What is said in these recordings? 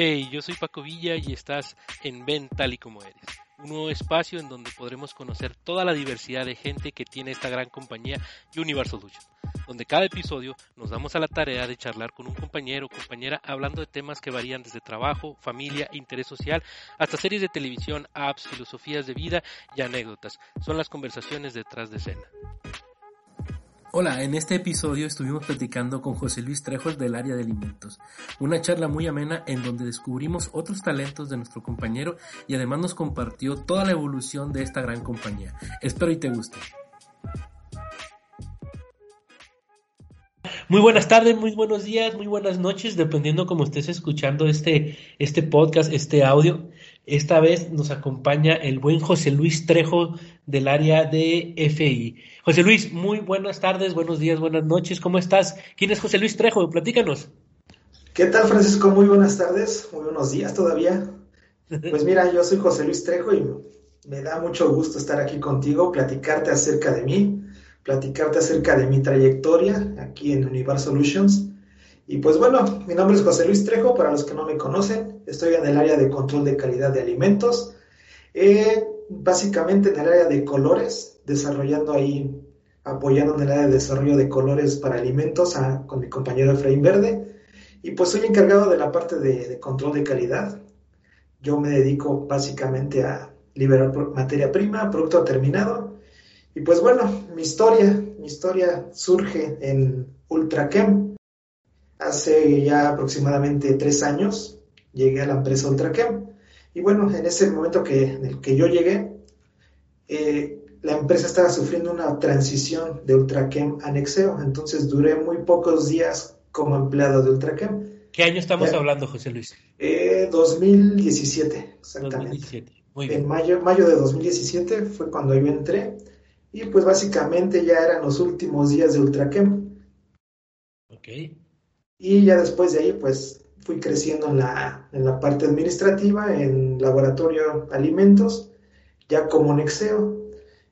Hey, yo soy Paco Villa y estás en Ven tal y como eres, un nuevo espacio en donde podremos conocer toda la diversidad de gente que tiene esta gran compañía Universal Solutions, donde cada episodio nos damos a la tarea de charlar con un compañero o compañera hablando de temas que varían desde trabajo, familia, interés social, hasta series de televisión, apps, filosofías de vida y anécdotas. Son las conversaciones detrás de escena. Hola, en este episodio estuvimos platicando con José Luis Trejos del área de alimentos, una charla muy amena en donde descubrimos otros talentos de nuestro compañero y además nos compartió toda la evolución de esta gran compañía. Espero y te guste. Muy buenas tardes, muy buenos días, muy buenas noches, dependiendo cómo estés escuchando este, este podcast, este audio. Esta vez nos acompaña el buen José Luis Trejo del área de FI. José Luis, muy buenas tardes, buenos días, buenas noches, ¿cómo estás? ¿Quién es José Luis Trejo? Platícanos. ¿Qué tal, Francisco? Muy buenas tardes, muy buenos días todavía. Pues mira, yo soy José Luis Trejo y me da mucho gusto estar aquí contigo, platicarte acerca de mí, platicarte acerca de mi trayectoria aquí en Universal Solutions y pues bueno, mi nombre es José Luis Trejo, para los que no me conocen, estoy en el área de control de calidad de alimentos, eh, básicamente en el área de colores, desarrollando ahí, apoyando en el área de desarrollo de colores para alimentos con mi compañero Efraín Verde, y pues soy encargado de la parte de, de control de calidad. Yo me dedico básicamente a liberar materia prima, producto terminado, y pues bueno, mi historia, mi historia surge en Ultrachem, Hace ya aproximadamente tres años llegué a la empresa Ultrachem. Y bueno, en ese momento que, en el que yo llegué, eh, la empresa estaba sufriendo una transición de Ultrachem a Nexeo. Entonces duré muy pocos días como empleado de Ultrachem. ¿Qué año estamos hablando, José Luis? Eh, 2017, exactamente. 2017. Muy bien. En mayo, mayo de 2017 fue cuando yo entré. Y pues básicamente ya eran los últimos días de Ultrachem. Ok. Y ya después de ahí, pues fui creciendo en la, en la parte administrativa, en laboratorio alimentos, ya como Nexeo.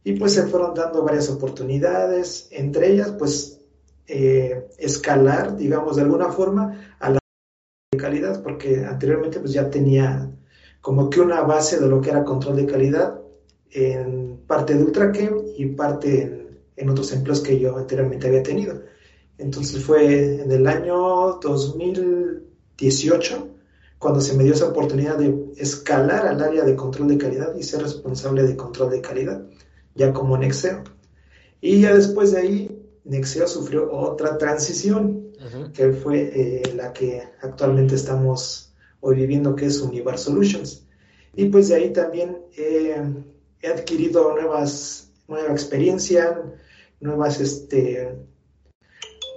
Y pues se fueron dando varias oportunidades, entre ellas, pues eh, escalar, digamos, de alguna forma a la calidad, porque anteriormente pues ya tenía como que una base de lo que era control de calidad en parte de Ultrachem y parte en, en otros empleos que yo anteriormente había tenido. Entonces fue en el año 2018 cuando se me dio esa oportunidad de escalar al área de control de calidad y ser responsable de control de calidad, ya como Nexeo. Y ya después de ahí, Nexeo sufrió otra transición, que fue eh, la que actualmente estamos hoy viviendo, que es Univar Solutions. Y pues de ahí también he adquirido nuevas, nueva experiencia, nuevas este,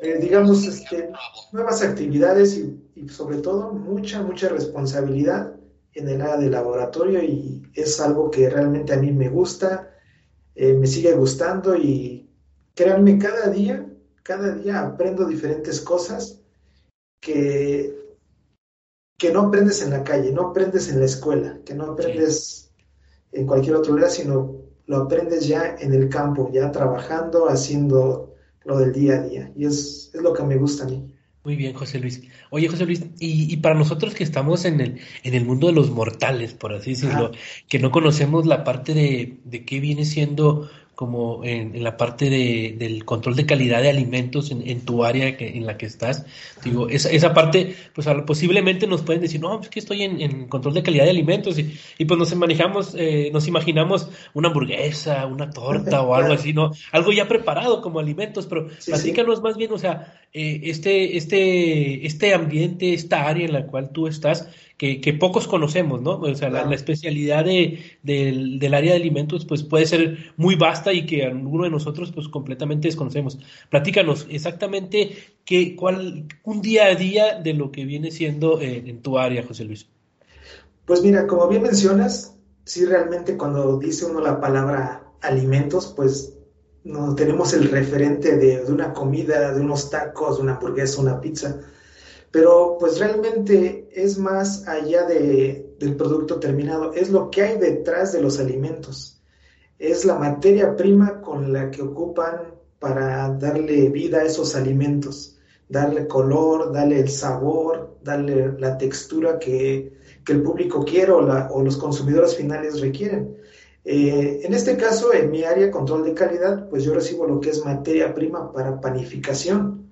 eh, digamos, este, nuevas actividades y, sobre todo mucha, mucha responsabilidad en el área de laboratorio y es algo que realmente a mí me gusta, eh, me sigue gustando y créanme, cada día, cada día aprendo diferentes cosas que, que no aprendes en la calle, no aprendes en la escuela, que no aprendes en cualquier otro lugar, sino lo aprendes ya en el campo, ya trabajando, haciendo lo del día a día. Y es, es lo que me gusta a mí. Muy bien, José Luis. Oye, José Luis, y, y, para nosotros que estamos en el, en el mundo de los mortales, por así decirlo, que no conocemos la parte de, de qué viene siendo como en, la parte de, del control de calidad de alimentos en, tu área que, en la que estás. Digo, esa, esa parte, pues posiblemente nos pueden decir, no, es que estoy en, control de calidad de alimentos y, y pues nos manejamos, eh, nos imaginamos una hamburguesa, una torta o algo así, ¿no? Algo ya preparado como alimentos, pero platícanos más bien, o sea, eh, este, este, este ambiente, esta área en la cual tú estás, que, pocos conocemos, ¿no? O sea, la, especialidad de, del, área de alimentos pues puede ser muy vasta y que alguno de nosotros pues completamente desconocemos. Platícanos exactamente qué, cuál, un día a día de lo que viene siendo eh, en tu área, José Luis. Pues mira, como bien mencionas, sí realmente cuando dice uno la palabra alimentos, pues no tenemos el referente de, de una comida, de unos tacos, de una hamburguesa, una pizza pero pues realmente es más allá de, del producto terminado, es lo que hay detrás de los alimentos, es la materia prima con la que ocupan para darle vida a esos alimentos, darle color, darle el sabor, darle la textura que, el público quiere o, o, los consumidores finales requieren. Eh, en este caso, en mi área control de calidad, pues yo recibo lo que es materia prima para panificación,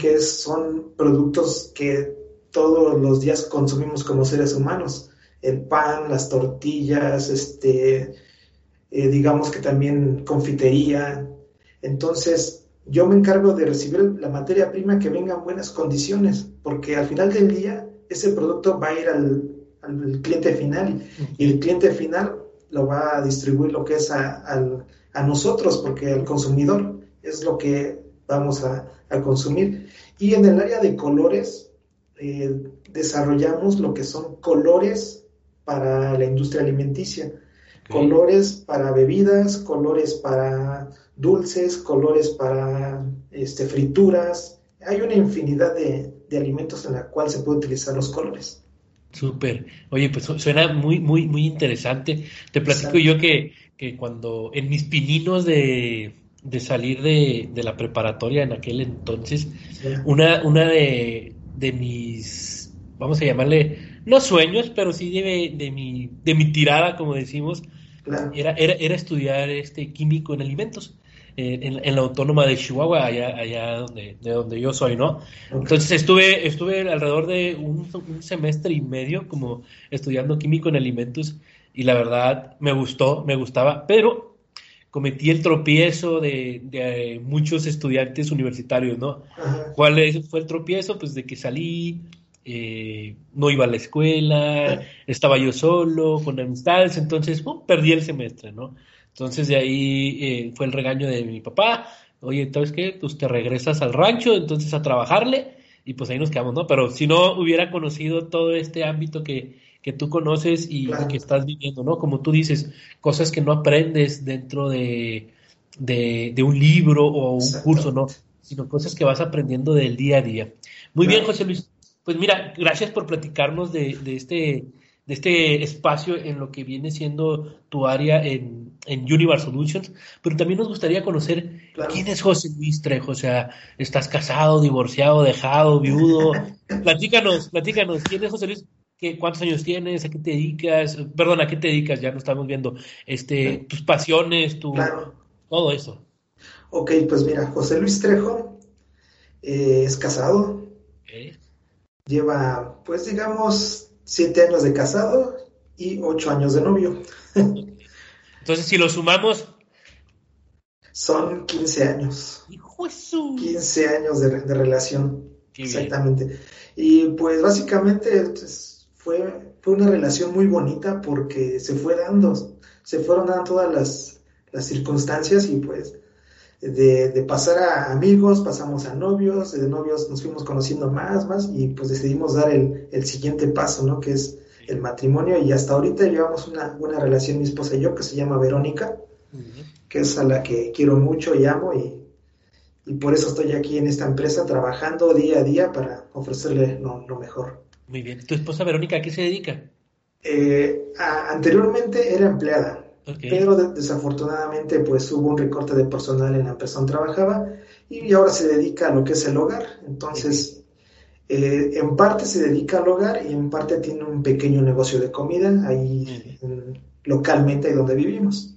que son productos que todos los días consumimos como seres humanos. El pan, las tortillas, este, eh, digamos que también confitería. Entonces, yo me encargo de recibir la materia prima que venga en buenas condiciones, porque al final del día ese producto va a ir al, cliente final y el cliente final lo va a distribuir lo que es a, nosotros, porque el consumidor es lo que vamos a, consumir. Y en el área de colores, eh, desarrollamos lo que son colores para la industria alimenticia, colores para bebidas, colores para dulces, colores para este, frituras. Hay una infinidad de, de alimentos en la cual se puede utilizar los colores. Súper. Oye, pues suena muy, muy, muy interesante. Te platico yo que, que, cuando en mis pininos de, de salir de, de, la preparatoria en aquel entonces, una, una de, de, mis, vamos a llamarle, no sueños, pero sí de, de, mi, de mi tirada, como decimos, era, era, era estudiar este químico en alimentos en, la autónoma de Chihuahua, allá, allá donde, de donde yo soy, ¿no? Entonces estuve, estuve alrededor de un, semestre y medio como estudiando químico en alimentos y la verdad me gustó, me gustaba, pero cometí el tropiezo de, muchos estudiantes universitarios, ¿no? ¿Cuál fue el tropiezo? Pues de que salí, eh, no iba a la escuela, estaba yo solo, con amistades, entonces perdí el semestre, ¿no? Entonces de ahí eh, fue el regaño de mi papá, oye, entonces qué, pues te regresas al rancho, entonces a trabajarle y pues ahí nos quedamos, ¿no? Pero si no hubiera conocido todo este ámbito que, que tú conoces y que estás viviendo, ¿no? Como tú dices, cosas que no aprendes dentro de, de, un libro o un curso, ¿no? Sino cosas que vas aprendiendo del día a día. Muy bien, José Luis. Pues mira, gracias por platicarnos de, de este de este espacio en lo que viene siendo tu área en, en Universe Solutions, pero también nos gustaría conocer quién es José Luis Trejo, o sea, ¿estás casado, divorciado, dejado, viudo? platícanos, platícanos, ¿quién es José Luis? ¿Qué, ¿Cuántos años tienes? ¿A qué te dedicas? Perdón, ¿a qué te dedicas? Ya no estamos viendo. Este, tus pasiones, tu, todo eso. Ok, pues mira, José Luis Trejo eh, es casado. Lleva, pues digamos, siete años de casado y ocho años de novio. Entonces, si lo sumamos... Son 15 años. ¡Hijo 15 años de, relación. exactamente. Y pues básicamente pues, fue, fue una relación muy bonita porque se fue dando, se fueron dando todas las, las circunstancias y pues de, pasar a amigos, pasamos a novios, de novios nos fuimos conociendo más, más, y pues decidimos dar el, siguiente paso, ¿no? Que es el matrimonio, y hasta ahorita llevamos una buena relación mi esposa y yo, que se llama Verónica, que es a la que quiero mucho y amo, y, por eso estoy aquí en esta empresa trabajando día a día para ofrecerle lo, mejor. Muy bien. ¿Tu esposa Verónica a qué se dedica? Eh, anteriormente era empleada, pero desafortunadamente pues hubo un recorte de personal en la empresa donde trabajaba y ahora se dedica a lo que es el hogar. Entonces, eh, en parte se dedica al hogar y en parte tiene un pequeño negocio de comida ahí localmente donde vivimos.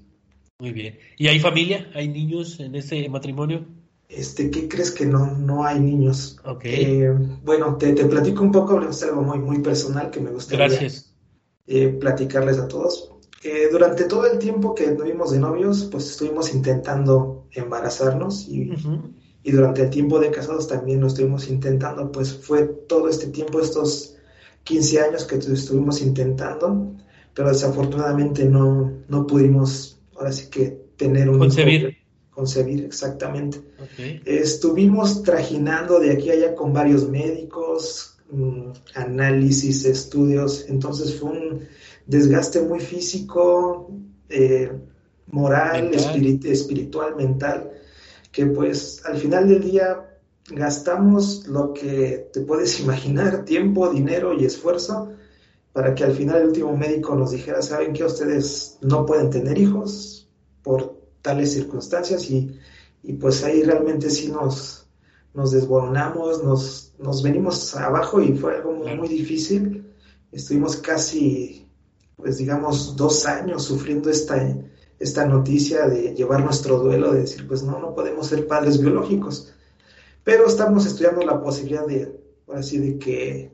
Muy bien. ¿Y hay familia? ¿Hay niños en ese matrimonio? Este, ¿qué crees que no, no hay niños? Okay. Eh, bueno, te, platico un poco, es algo muy, muy personal que me gustaría eh, platicarles a todos durante todo el tiempo que tuvimos de novios, pues estuvimos intentando embarazarnos y, y, durante el tiempo de casados también lo estuvimos intentando, pues fue todo este tiempo, estos 15 años que estuvimos intentando, pero desafortunadamente no, no pudimos, ahora sí que tener un... Concebir. Concebir, exactamente. Estuvimos trajinando de aquí a allá con varios médicos, mm, análisis, estudios, entonces fue un desgaste muy físico, eh, moral, espiritual, mental, que pues al final del día gastamos lo que te puedes imaginar, tiempo, dinero y esfuerzo, para que al final el último médico nos dijera, saben que ustedes no pueden tener hijos por tales circunstancias y, y pues ahí realmente sí nos, nos desboronamos, nos, nos venimos abajo y fue algo muy, difícil. Estuvimos casi, pues digamos, dos años sufriendo esta, esta noticia de llevar nuestro duelo, de decir, pues no, no podemos ser padres biológicos. Pero estamos estudiando la posibilidad de, así, de que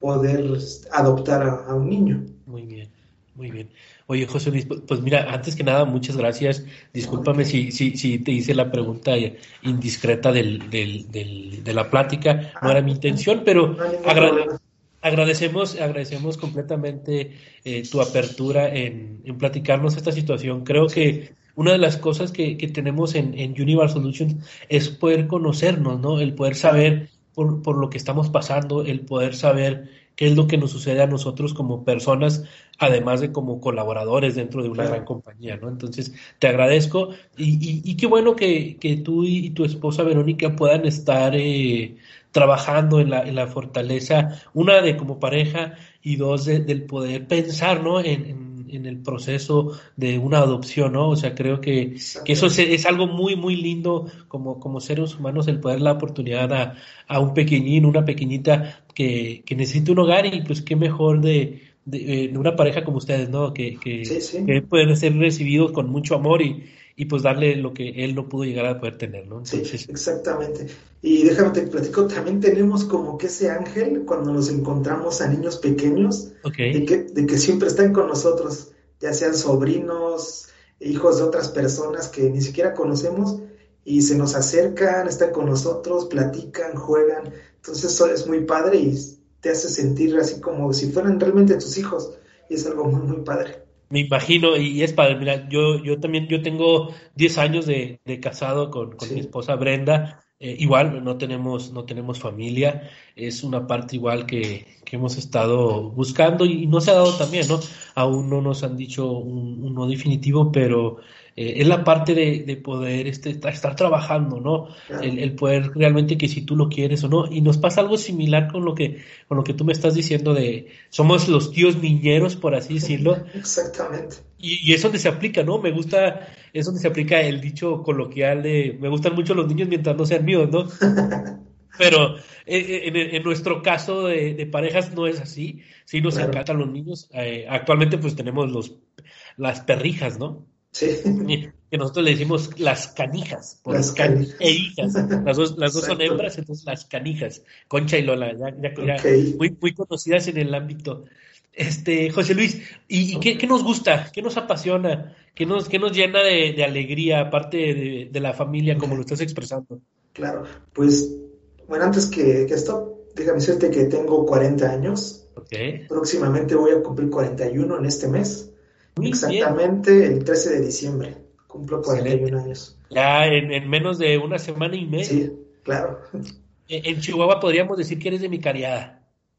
poder adoptar a, un niño. Muy bien, muy bien. Oye, José Luis, pues, mira, antes que nada, muchas gracias. Discúlpame si, si, si te hice la pregunta indiscreta del, del, del, de la plática. No era mi intención, pero agradecemos, agradecemos completamente eh, tu apertura en, en, platicarnos esta situación. Creo que una de las cosas que, que tenemos en, en Universal Solutions es poder conocernos, ¿no? El poder saber por, por lo que estamos pasando, el poder saber qué es lo que nos sucede a nosotros como personas, además de como colaboradores dentro de una gran compañía, ¿no? Entonces, te agradezco y, y, qué bueno que, que, tú y tu esposa Verónica puedan estar eh, trabajando en la, en la fortaleza, una de como pareja y dos del poder pensar, ¿no? en en el proceso de una adopción, ¿no? O sea, creo que, eso es, algo muy, muy lindo como, como seres humanos, el poder la oportunidad a, a un pequeñín, una pequeñita que, que necesita un hogar y pues qué mejor de, de, eh, una pareja como ustedes, ¿no? Que, que, que pueden ser recibidos con mucho amor y, y pues darle lo que él no pudo llegar a poder tener, ¿no? sí, exactamente. Y déjame te platico, también tenemos como que ese ángel cuando nos encontramos a niños pequeños, de, que, de que siempre están con nosotros, ya sean sobrinos, hijos de otras personas que ni siquiera conocemos y se nos acercan, están con nosotros, platican, juegan. Entonces eso es muy padre y te hace sentir así como si fueran realmente tus hijos y es algo muy, muy padre. Me imagino, y es padre, mira, yo, yo también, yo tengo 10 años de, casado con, mi esposa Brenda, eh, igual no tenemos, no tenemos familia, es una parte igual que, que hemos estado buscando y, no se ha dado también, ¿no? Aún no nos han dicho un, un no definitivo, pero eh, es la parte de, poder este, estar trabajando, ¿no? El, poder realmente que si tú lo quieres o no. Y nos pasa algo similar con lo que, con lo que tú me estás diciendo de somos los tíos niñeros, por así decirlo. Exactamente. Y, y es donde se aplica, ¿no? Me gusta, es donde se aplica el dicho coloquial de me gustan mucho los niños mientras no sean míos, ¿no? Pero eh, eh, en, nuestro caso de, parejas no es así. Sí nos encantan los niños. actualmente pues tenemos los las perrijas, ¿no? Que nosotros le decimos las canijas, por las canijas. e hijas. Las dos, las dos son hembras, entonces las canijas, Concha y Lola, ya, muy, muy conocidas en el ámbito. Este, José Luis, ¿y, qué, nos gusta? ¿Qué nos apasiona? ¿Qué nos, qué nos llena de, alegría, aparte de, la familia, como lo estás expresando? Claro, pues, bueno, antes que, esto, déjame decirte que tengo 40 años. Próximamente voy a cumplir 41 en este mes. Exactamente el 13 de diciembre. Cumplo 41 años. Ya en, menos de una semana y media. Sí, claro. En, Chihuahua podríamos decir que eres de mi cariada.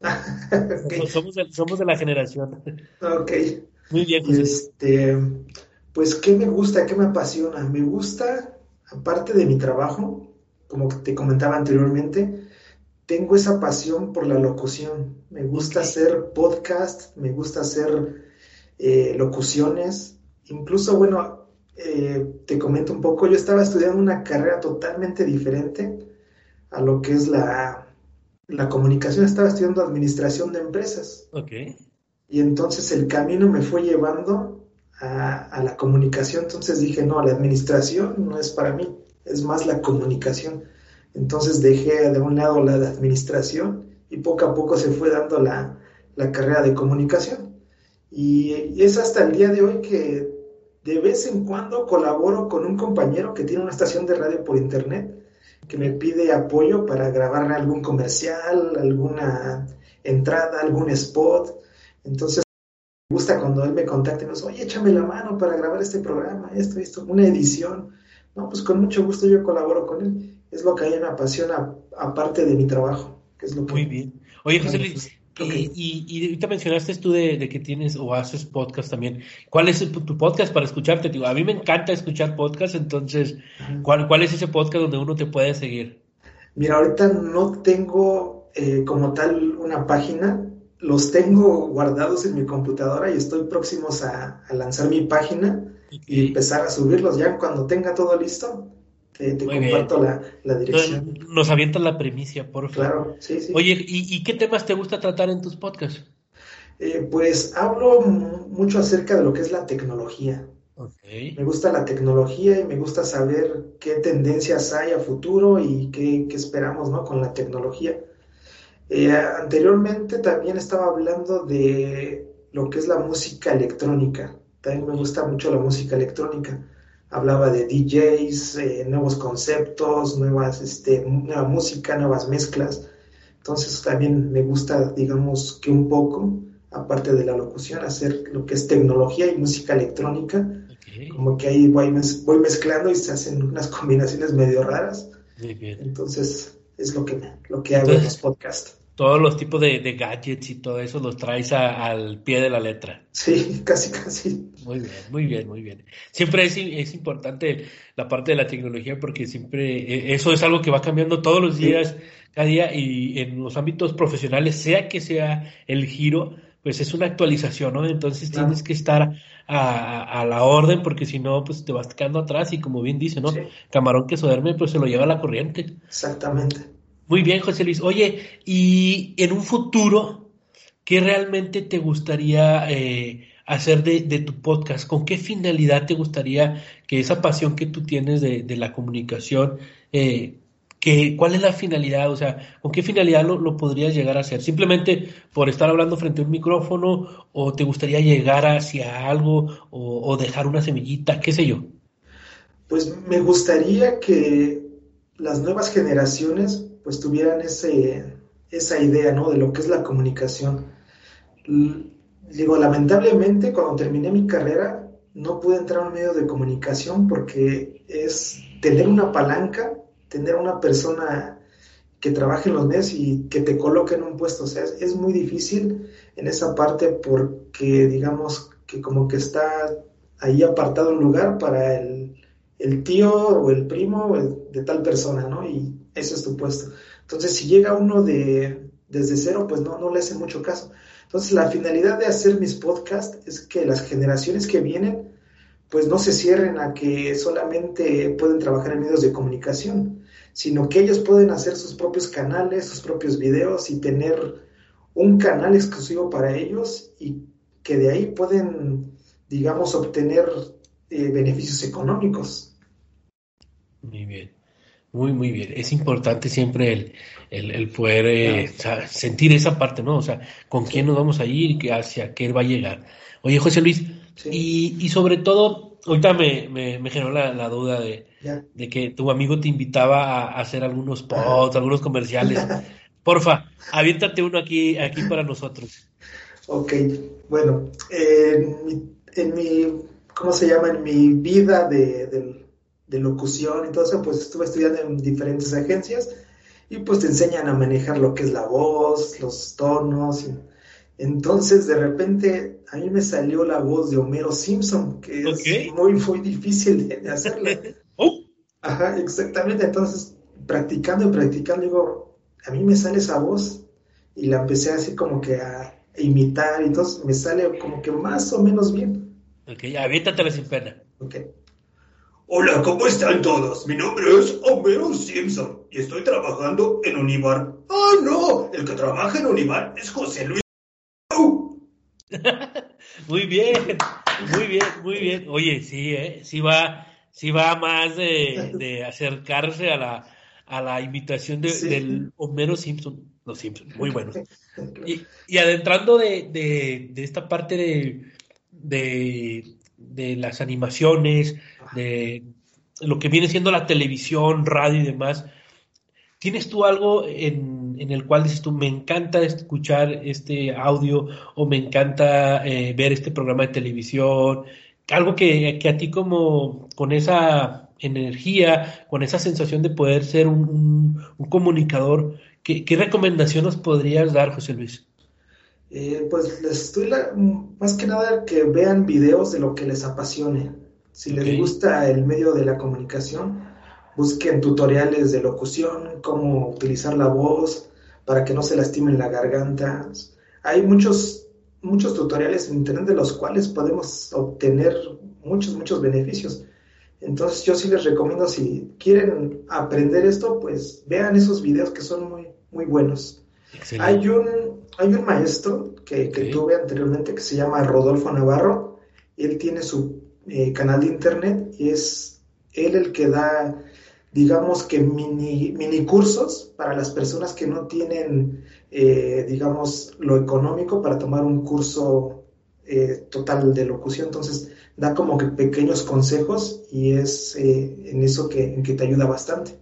somos, de, somos, de, la generación. Ok. Muy bien, Este, pues, ¿qué me gusta? ¿Qué me apasiona? Me gusta, aparte de mi trabajo, como te comentaba anteriormente, tengo esa pasión por la locución. Me gusta hacer podcast, me gusta hacer eh, locuciones, incluso, bueno, eh, te comento un poco, yo estaba estudiando una carrera totalmente diferente a lo que es la, la comunicación, estaba estudiando administración de empresas. Ok. Y entonces el camino me fue llevando a, a, la comunicación, entonces dije, no, la administración no es para mí, es más la comunicación. Entonces dejé de un lado la de administración y poco a poco se fue dando la, la carrera de comunicación. Y es hasta el día de hoy que de vez en cuando colaboro con un compañero que tiene una estación de radio por internet que me pide apoyo para grabar algún comercial, alguna entrada, algún spot. Entonces me gusta cuando él me contacta y me dice, oye, échame la mano para grabar este programa, esto, esto, una edición. No, pues con mucho gusto yo colaboro con él. Es lo que a mí me apasiona, aparte de mi trabajo. Que es lo que Muy bien. Oye, José Luis, y, y, ahorita mencionaste tú de, que tienes o haces podcast también. ¿Cuál es tu podcast para escucharte? a mí me encanta escuchar podcast, entonces, ¿cuál, ¿cuál es ese podcast donde uno te puede seguir? Mira, ahorita no tengo eh, como tal una página, los tengo guardados en mi computadora y estoy próximos a, lanzar mi página y empezar a subirlos ya cuando tenga todo listo. Te, comparto la, dirección. Nos, avientas la primicia, por favor. Claro, sí, sí. Oye, ¿y, qué temas te gusta tratar en tus podcasts? Eh, pues hablo mucho acerca de lo que es la tecnología. Me gusta la tecnología y me gusta saber qué tendencias hay a futuro y qué, esperamos ¿no? con la tecnología. Eh, anteriormente también estaba hablando de lo que es la música electrónica. También me gusta mucho la música electrónica. Hablaba de DJs, eh, nuevos conceptos, nuevas, este, nueva música, nuevas mezclas. Entonces también me gusta, digamos que un poco, aparte de la locución, hacer lo que es tecnología y música electrónica como que ahí voy, voy, mezclando y se hacen unas combinaciones medio raras. Entonces, es lo que, lo que hago en los podcasts. Todos los tipos de, gadgets y todo eso los traes al pie de la letra. Sí, casi, casi. Muy bien, muy bien, muy bien. Siempre es, es importante la parte de la tecnología porque siempre e, eso es algo que va cambiando todos los días, cada día y en los ámbitos profesionales, sea que sea el giro, pues es una actualización, ¿no? Entonces tienes que estar a, la orden porque si no, pues te vas quedando atrás y como bien dice, ¿no? Camarón que se duerme, pues se lo lleva a la corriente. Exactamente. Muy bien, José Luis. Oye, y en un futuro, ¿qué realmente te gustaría eh, hacer de, tu podcast? ¿Con qué finalidad te gustaría que esa pasión que tú tienes de, la comunicación eh, ¿Cuál es la finalidad? O sea, ¿con qué finalidad lo, podrías llegar a hacer? ¿Simplemente por estar hablando frente a un micrófono o te gustaría llegar hacia algo o, dejar una semillita, qué sé yo? Pues me gustaría que las nuevas generaciones pues tuvieran ese, esa idea, ¿no? De lo que es la comunicación. Digo, lamentablemente cuando terminé mi carrera no pude entrar a un medio de comunicación porque es tener una palanca tener una persona que trabaje en los medios y que te coloque en un puesto. O sea, es, muy difícil en esa parte porque digamos que como que está ahí apartado un lugar para el, tío o el primo de tal persona, ¿no? Y ese es tu puesto. Entonces, si llega uno de desde cero, pues no, no le hace mucho caso. Entonces, la finalidad de hacer mis podcasts es que las generaciones que vienen, pues no se cierren a que solamente pueden trabajar en medios de comunicación, sino que ellos pueden hacer sus propios canales, sus propios videos y tener un canal exclusivo para ellos y que de ahí pueden, digamos, obtener eh, beneficios económicos. Muy bien, muy, muy bien. Es importante siempre el, poder eh, sentir esa parte, ¿no? O sea, con quién nos vamos a ir y hacia qué va a llegar. Oye, José Luis, y, y sobre todo, ahorita me, me, generó la, duda de, de, que tu amigo te invitaba a, hacer algunos posts, algunos comerciales. Porfa, aviéntate uno aquí, aquí para nosotros. Ok, bueno, en, mi, ¿cómo se llama? En mi vida de, de, locución, entonces pues estuve estudiando en diferentes agencias y pues te enseñan a manejar lo que es la voz, los tonos. entonces de repente a mí me salió la voz de Homero Simpson, que es muy, muy difícil de hacerla. Oh. Ajá, exactamente. Entonces, practicando y practicando, digo, a mí me sale esa voz y la empecé así como que a imitar y entonces me sale como que más o menos bien. Ok, aviéntatela sin pena. Ok. Hola, ¿cómo están todos? Mi nombre es Homero Simpson y estoy trabajando en Univar. ¡Ah, no! El que trabaja en Univar es José Luis. muy bien, muy bien, muy bien. Oye, sí, ¿eh? sí va, sí va más de, acercarse a la, a la imitación de, del Homero Simpson, los Simpsons, muy buenos. Y, adentrando de, de, esta parte de, de, las animaciones, de lo que viene siendo la televisión, radio y demás, ¿tienes tú algo en en el cual dices tú, me encanta escuchar este audio o me encanta eh, ver este programa de televisión, algo que, a ti como con esa energía, con esa sensación de poder ser un, comunicador, ¿qué, ¿qué, recomendación nos podrías dar, José Luis? Eh, pues les estoy más que nada que vean videos de lo que les apasione. Si les gusta el medio de la comunicación, busquen tutoriales de locución, cómo utilizar la voz para que no se lastimen la garganta. Hay muchos, muchos tutoriales en internet de los cuales podemos obtener muchos, muchos beneficios. Entonces yo sí les recomiendo, si quieren aprender esto, pues vean esos videos que son muy, muy buenos. Hay un, hay un maestro que, tuve anteriormente que se llama Rodolfo Navarro. Él tiene su eh, canal de internet y es él el que da, digamos que mini, mini cursos para las personas que no tienen, eh, digamos, lo económico para tomar un curso eh, total de locución. Entonces, da como que pequeños consejos y es en eso que, que te ayuda bastante.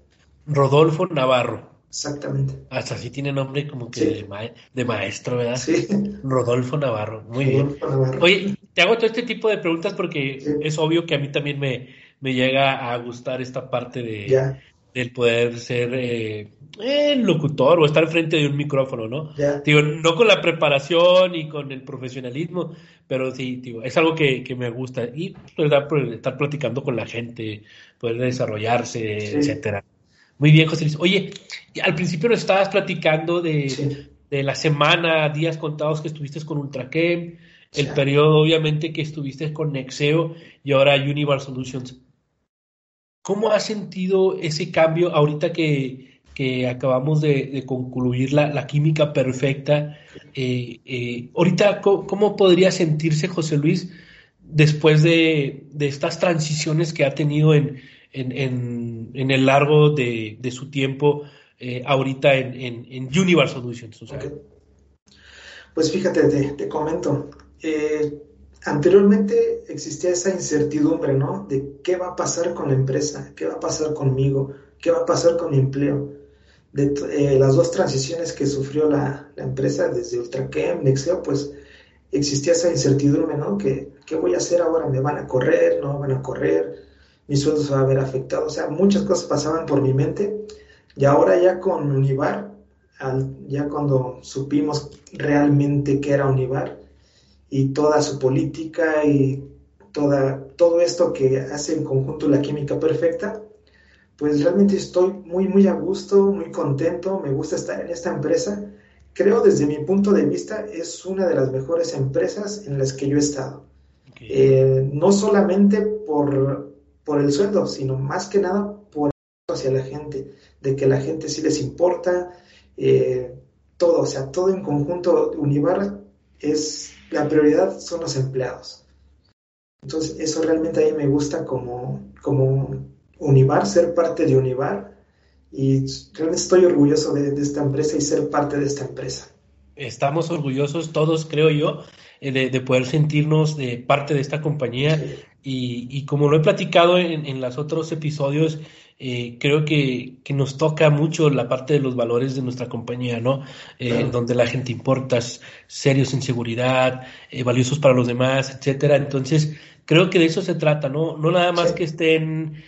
Rodolfo Navarro. Exactamente. Hasta así tiene nombre como que de, maestro, ¿verdad? Sí. Rodolfo Navarro. Muy bien. Oye, te hago todo este tipo de preguntas porque es obvio que a mí también me, me llega a gustar esta parte de, del poder ser eh, locutor o estar frente de un micrófono, ¿no? Digo, no con la preparación y con el profesionalismo, pero sí, digo, es algo que, me gusta. Y ¿verdad? Pues, estar platicando con la gente, poder desarrollarse, etcétera. Muy bien, José Luis. Oye, al principio nos estabas platicando de, la semana, días contados que estuviste con Ultrachem, el periodo obviamente que estuviste con Nexeo y ahora Univar Solutions. ¿Cómo has sentido ese cambio ahorita que, acabamos de, concluir la, química perfecta? Eh, eh, ahorita, ¿cómo, podría sentirse José Luis después de, de estas transiciones que ha tenido en, en, en, el largo de, de su tiempo eh, ahorita en, Universal Solutions. Pues fíjate, te, comento. Eh, anteriormente existía esa incertidumbre, ¿no? De qué va a pasar con la empresa, qué va a pasar conmigo, qué va a pasar con mi empleo. De eh, las dos transiciones que sufrió la, la empresa desde Ultrachem, Nexeo, pues existía esa incertidumbre, ¿no? ¿Qué, ¿Qué voy a hacer ahora? ¿Me van a correr? ¿No van a correr? mi sueldo se va a ver afectado. O sea, muchas cosas pasaban por mi mente. Y ahora ya con Univar, ya cuando supimos realmente qué era Univar y toda su política y toda, todo esto que hace en conjunto la química perfecta, pues realmente estoy muy, muy a gusto, muy contento, me gusta estar en esta empresa. Creo desde mi punto de vista es una de las mejores empresas en las que yo he estado. Eh, no solamente por, por el sueldo, sino más que nada por hacia la gente, de que la gente sí les importa, eh, todo, o sea, todo en conjunto, Univar es, la prioridad son los empleados. Entonces, eso realmente a mí me gusta como, como Univar, ser parte de Univar, y realmente estoy orgulloso de, esta empresa y ser parte de esta empresa. Estamos orgullosos todos, creo yo, eh, de, poder sentirnos de parte de esta compañía. Y, como lo he platicado en, en los otros episodios, eh, creo que, que, nos toca mucho la parte de los valores de nuestra compañía, ¿no? Eh, donde la gente importa, serios en seguridad, eh, valiosos para los demás, etcétera. Entonces, creo que de eso se trata, ¿no? No nada más que estén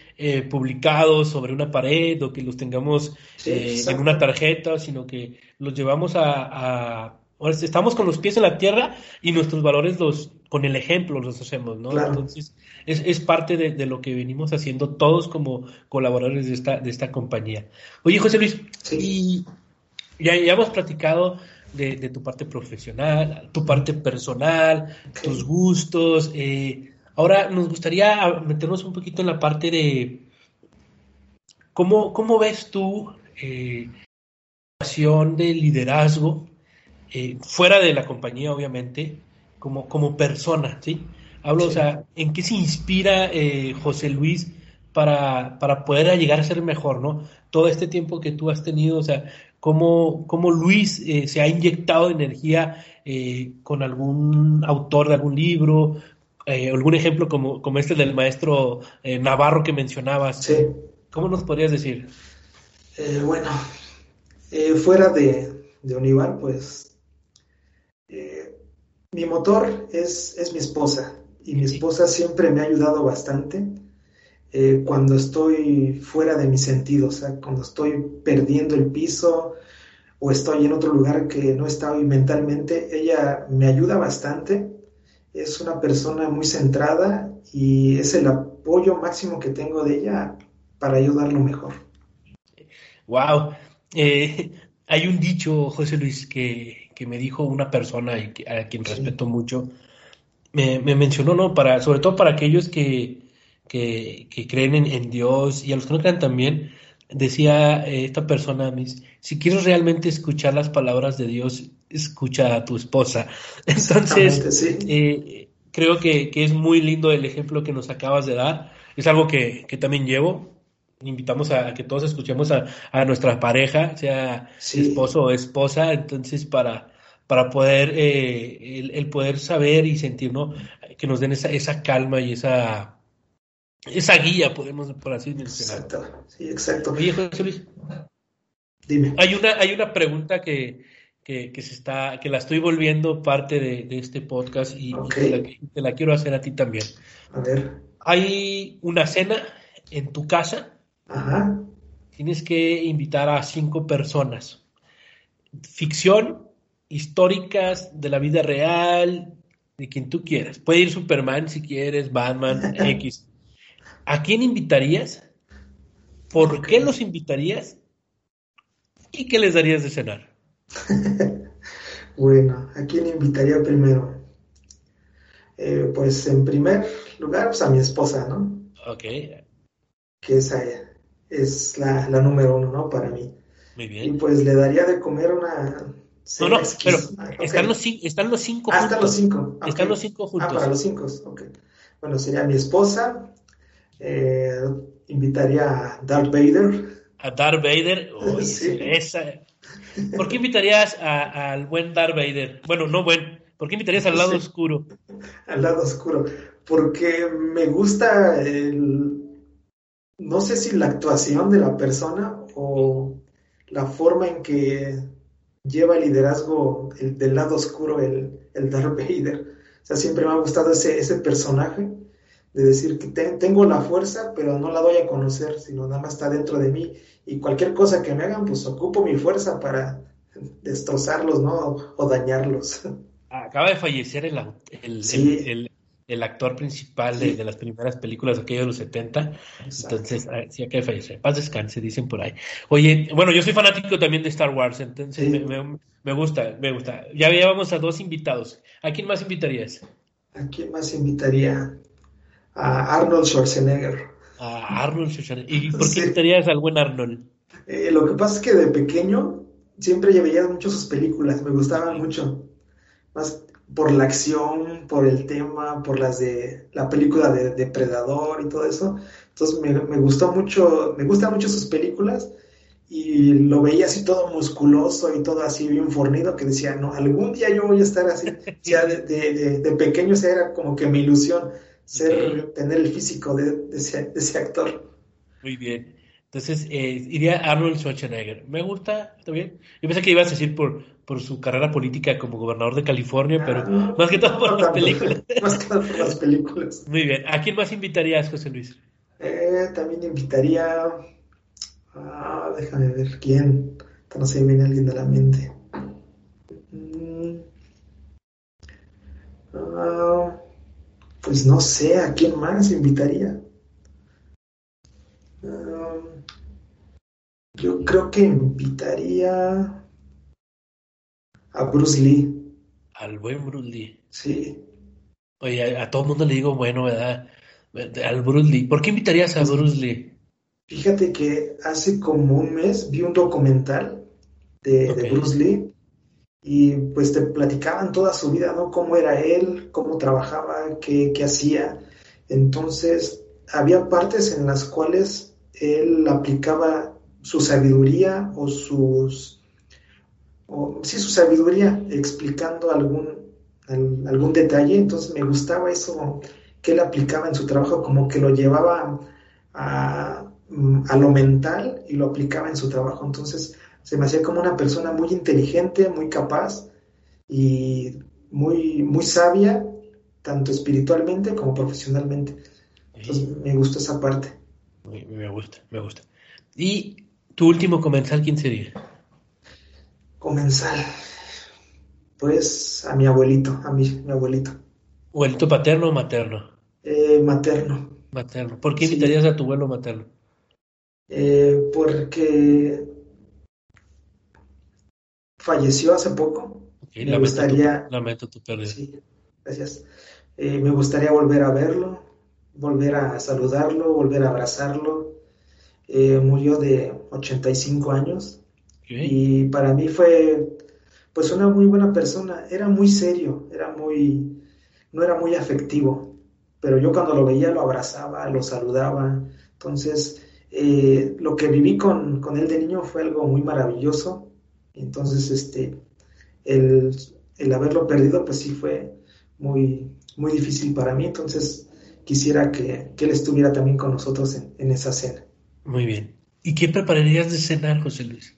publicados sobre una pared o que los tengamos en una tarjeta, sino que los llevamos a, a estamos con los pies en la tierra y nuestros valores los con el ejemplo los hacemos, ¿no? Entonces, es, es parte de, lo que venimos haciendo todos como colaboradores de esta, de esta compañía. Oye, José Luis, y ya, ya, hemos platicado de, tu parte profesional, tu parte personal, tus gustos. Eh, ahora nos gustaría meternos un poquito en la parte de cómo, cómo ves tú eh, de liderazgo eh, fuera de la compañía, obviamente, como, como persona, ¿sí? Hablo, o sea, ¿en qué se inspira eh, José Luis para, para poder llegar a ser mejor, ¿no? Todo este tiempo que tú has tenido, o sea, cómo, cómo Luis eh, se ha inyectado energía con algún autor de algún libro, algún ejemplo como, como este del maestro Navarro que mencionabas. Sí. ¿Cómo nos podrías decir? bueno, fuera de, de Univar, pues mi motor es, es mi esposa y mi esposa siempre me ha ayudado bastante eh, cuando estoy fuera de mi sentido, o sea, cuando estoy perdiendo el piso o estoy en otro lugar que no estaba mentalmente, ella me ayuda bastante, es una persona muy centrada y es el apoyo máximo que tengo de ella para ayudarlo mejor. Wow. Eh, hay un dicho, José Luis, que que me dijo una persona y a quien respeto mucho, me, mencionó, ¿no? Para, sobre todo para aquellos que, que, creen en, Dios y a los que no crean también, decía eh, esta persona, mis, si quieres realmente escuchar las palabras de Dios, escucha a tu esposa. Entonces, eh, creo que, es muy lindo el ejemplo que nos acabas de dar. Es algo que, también llevo. Invitamos a, que todos escuchemos a, nuestra pareja, sea esposo o esposa, entonces para, para poder eh, el, poder saber y sentir, ¿no? Que nos den esa, esa calma y esa esa guía, podemos por así mencionar. Exacto, sí, exacto. Oye, José Luis. Dime. Hay una, hay una pregunta que, que, se está, que la estoy volviendo parte de, este podcast y, te, la, quiero hacer a ti también. A ver. Hay una cena en tu casa. Ajá. Tienes que invitar a cinco personas. Ficción, históricas, de la vida real, de quien tú quieras. Puede ir Superman si quieres, Batman, X. ¿A quién invitarías? ¿Por qué los invitarías? ¿Y qué les darías de cenar? bueno, ¿a quién invitaría primero? Eh, pues en primer lugar, pues a mi esposa, ¿no? Ok. Que esa es la, número uno, ¿no? Para mí. Muy bien. Y pues le daría de comer una... No, no, pero están, los, están los cinco ah, están los cinco. Están los cinco juntos. Ah, para los cinco, ok. Bueno, sería mi esposa, eh, invitaría a Darth Vader. A Darth Vader, ¿Por qué invitarías al buen Darth Vader? Bueno, no buen, ¿por qué invitarías al lado oscuro? Al lado oscuro, porque me gusta el, no sé si la actuación de la persona o la forma en que lleva el liderazgo del lado oscuro el, el Darth Vader. O sea, siempre me ha gustado ese, ese personaje de decir que tengo la fuerza, pero no la doy a conocer, sino nada más está dentro de mí. Y cualquier cosa que me hagan, pues ocupo mi fuerza para destrozarlos, ¿no? O dañarlos. Acaba de fallecer el, el, el, actor principal de, las primeras películas, aquello de los 70. Entonces, ah, sí, acaba de fallecer. Paz descanse, dicen por ahí. Oye, bueno, yo soy fanático también de Star Wars, entonces me, me, gusta, me gusta. Ya llevamos a dos invitados. ¿A quién más invitarías? ¿A quién más invitaría? A Arnold Schwarzenegger. A Arnold Schwarzenegger. ¿Y por qué invitarías al buen Arnold? Eh, lo que pasa es que de pequeño siempre veía mucho sus películas, me gustaban mucho. Más por la acción, por el tema, por las de la película de Depredador y todo eso. Entonces me, me, gustó mucho, me gustan mucho sus películas y lo veía así todo musculoso y todo así bien fornido que decía, no, algún día yo voy a estar así. o sea, de, de, de, pequeño esa era como que mi ilusión ser, tener el físico de, ese, actor. Muy bien. Entonces, eh, iría Arnold Schwarzenegger. Me gusta, está bien. Yo pensé que ibas a decir por, por su carrera política como gobernador de California, pero ah, más que todo por las películas. Más que todo por las películas. Muy bien. ¿A quién más invitarías, José Luis? Eh, también invitaría. Ah, déjame ver quién. No se me viene alguien de la mente. Mm. Ah, pues no sé a quién más invitaría. Um, yo creo que invitaría a Bruce Lee. Al buen Bruce Lee. Sí. Oye, a, todo el mundo le digo, bueno, ¿verdad? Al Bruce Lee. ¿Por qué invitarías a Bruce Lee? Fíjate que hace como un mes vi un documental de, de Bruce Lee y pues te platicaban toda su vida, ¿no? Cómo era él, cómo trabajaba, qué, hacía. Entonces, había partes en las cuales él aplicaba su sabiduría o sus, o, sí, su sabiduría explicando algún, algún detalle. Entonces me gustaba eso que él aplicaba en su trabajo, como que lo llevaba a, a lo mental y lo aplicaba en su trabajo. Entonces, se me hacía como una persona muy inteligente, muy capaz y muy, muy sabia, tanto espiritualmente como profesionalmente. Entonces me gusta esa parte. Me gusta, me gusta. ¿Y tu último comensal quién sería? Comensal. Pues a mi abuelito, a mi, mi abuelito. ¿Abuelito paterno o materno? Eh, materno. Materno. ¿Por qué invitarías a tu abuelo materno? Eh, porque falleció hace poco. me gustaría. lamento tu pérdida. Sí, gracias. Eh, me gustaría volver a verlo volver a saludarlo, volver a abrazarlo. Eh, murió de 85 años y para mí fue pues una muy buena persona. Era muy serio, era muy, no era muy afectivo, pero yo cuando lo veía lo abrazaba, lo saludaba. Entonces, eh, lo que viví con, con, él de niño fue algo muy maravilloso. Entonces, este, el, el haberlo perdido, pues sí fue muy, muy difícil para mí. Entonces, quisiera que, él estuviera también con nosotros en, esa cena. Muy bien. ¿Y qué prepararías de cenar, José Luis?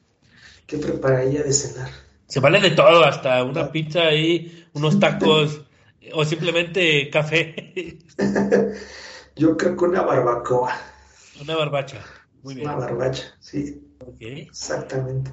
¿Qué prepararía de cenar? Se vale de todo, hasta una pizza ahí, unos tacos o simplemente café. Yo creo que una barbacoa. Una barbacha. Muy bien. Una barbacha, sí. Exactamente.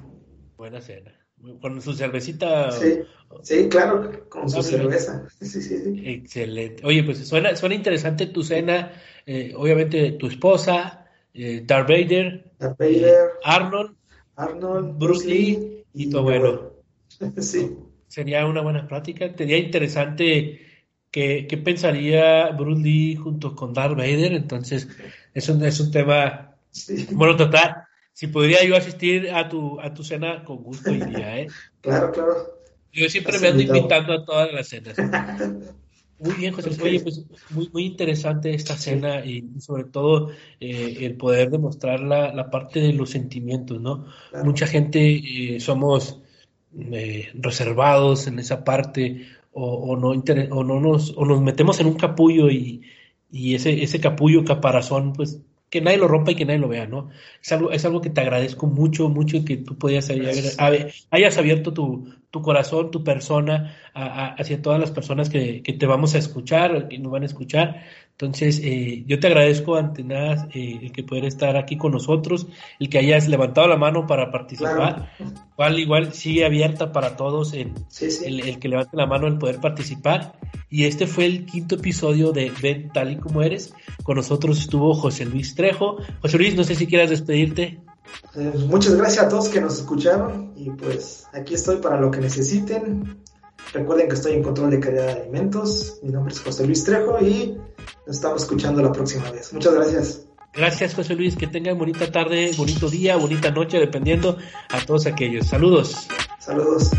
Buena cena. Con su cervecita. Sí, sí claro, con su cerveza. Sí, sí, Excelente. Oye, pues suena, suena interesante tu cena. Eh, obviamente tu esposa, eh, Darth Vader, Darth Vader Arnold, Arnold, Bruce Lee y, tu abuelo. Sí. Sería una buena práctica. Sería interesante qué, qué pensaría Bruce Lee junto con Darth Vader. Entonces, es un, es un tema. Bueno, total si podría yo asistir a tu, a tu cena, con gusto iría, ¿eh? Claro, claro. Yo siempre me ando invitando a todas las cenas. Muy bien, José. Oye, pues muy, muy interesante esta cena y sobre todo eh, el poder demostrar la, la, parte de los sentimientos, ¿no? Mucha gente eh, somos eh, reservados en esa parte o, o no o no nos, o nos metemos en un capullo y, y ese, ese capullo, caparazón, pues que nadie lo rompa y que nadie lo vea, ¿no? Es algo, es algo que te agradezco mucho, mucho que tú podías hayas abierto tu, tu corazón, tu persona hacia todas las personas que, que, te vamos a escuchar, que nos van a escuchar. Entonces, eh, yo te agradezco ante nada eh, el que poder estar aquí con nosotros, el que hayas levantado la mano para participar. Igual, igual sigue abierta para todos el, el, que levante la mano, el poder participar. Y este fue el quinto episodio de Ven tal y como eres. Con nosotros estuvo José Luis Trejo. José Luis, no sé si quieras despedirte. Eh, muchas gracias a todos que nos escucharon y pues aquí estoy para lo que necesiten. Recuerden que estoy en control de calidad de alimentos. Mi nombre es José Luis Trejo y nos estamos escuchando la próxima vez. Muchas gracias. Gracias, José Luis. Que tengan bonita tarde, bonito día, bonita noche, dependiendo a todos aquellos. Saludos. Saludos.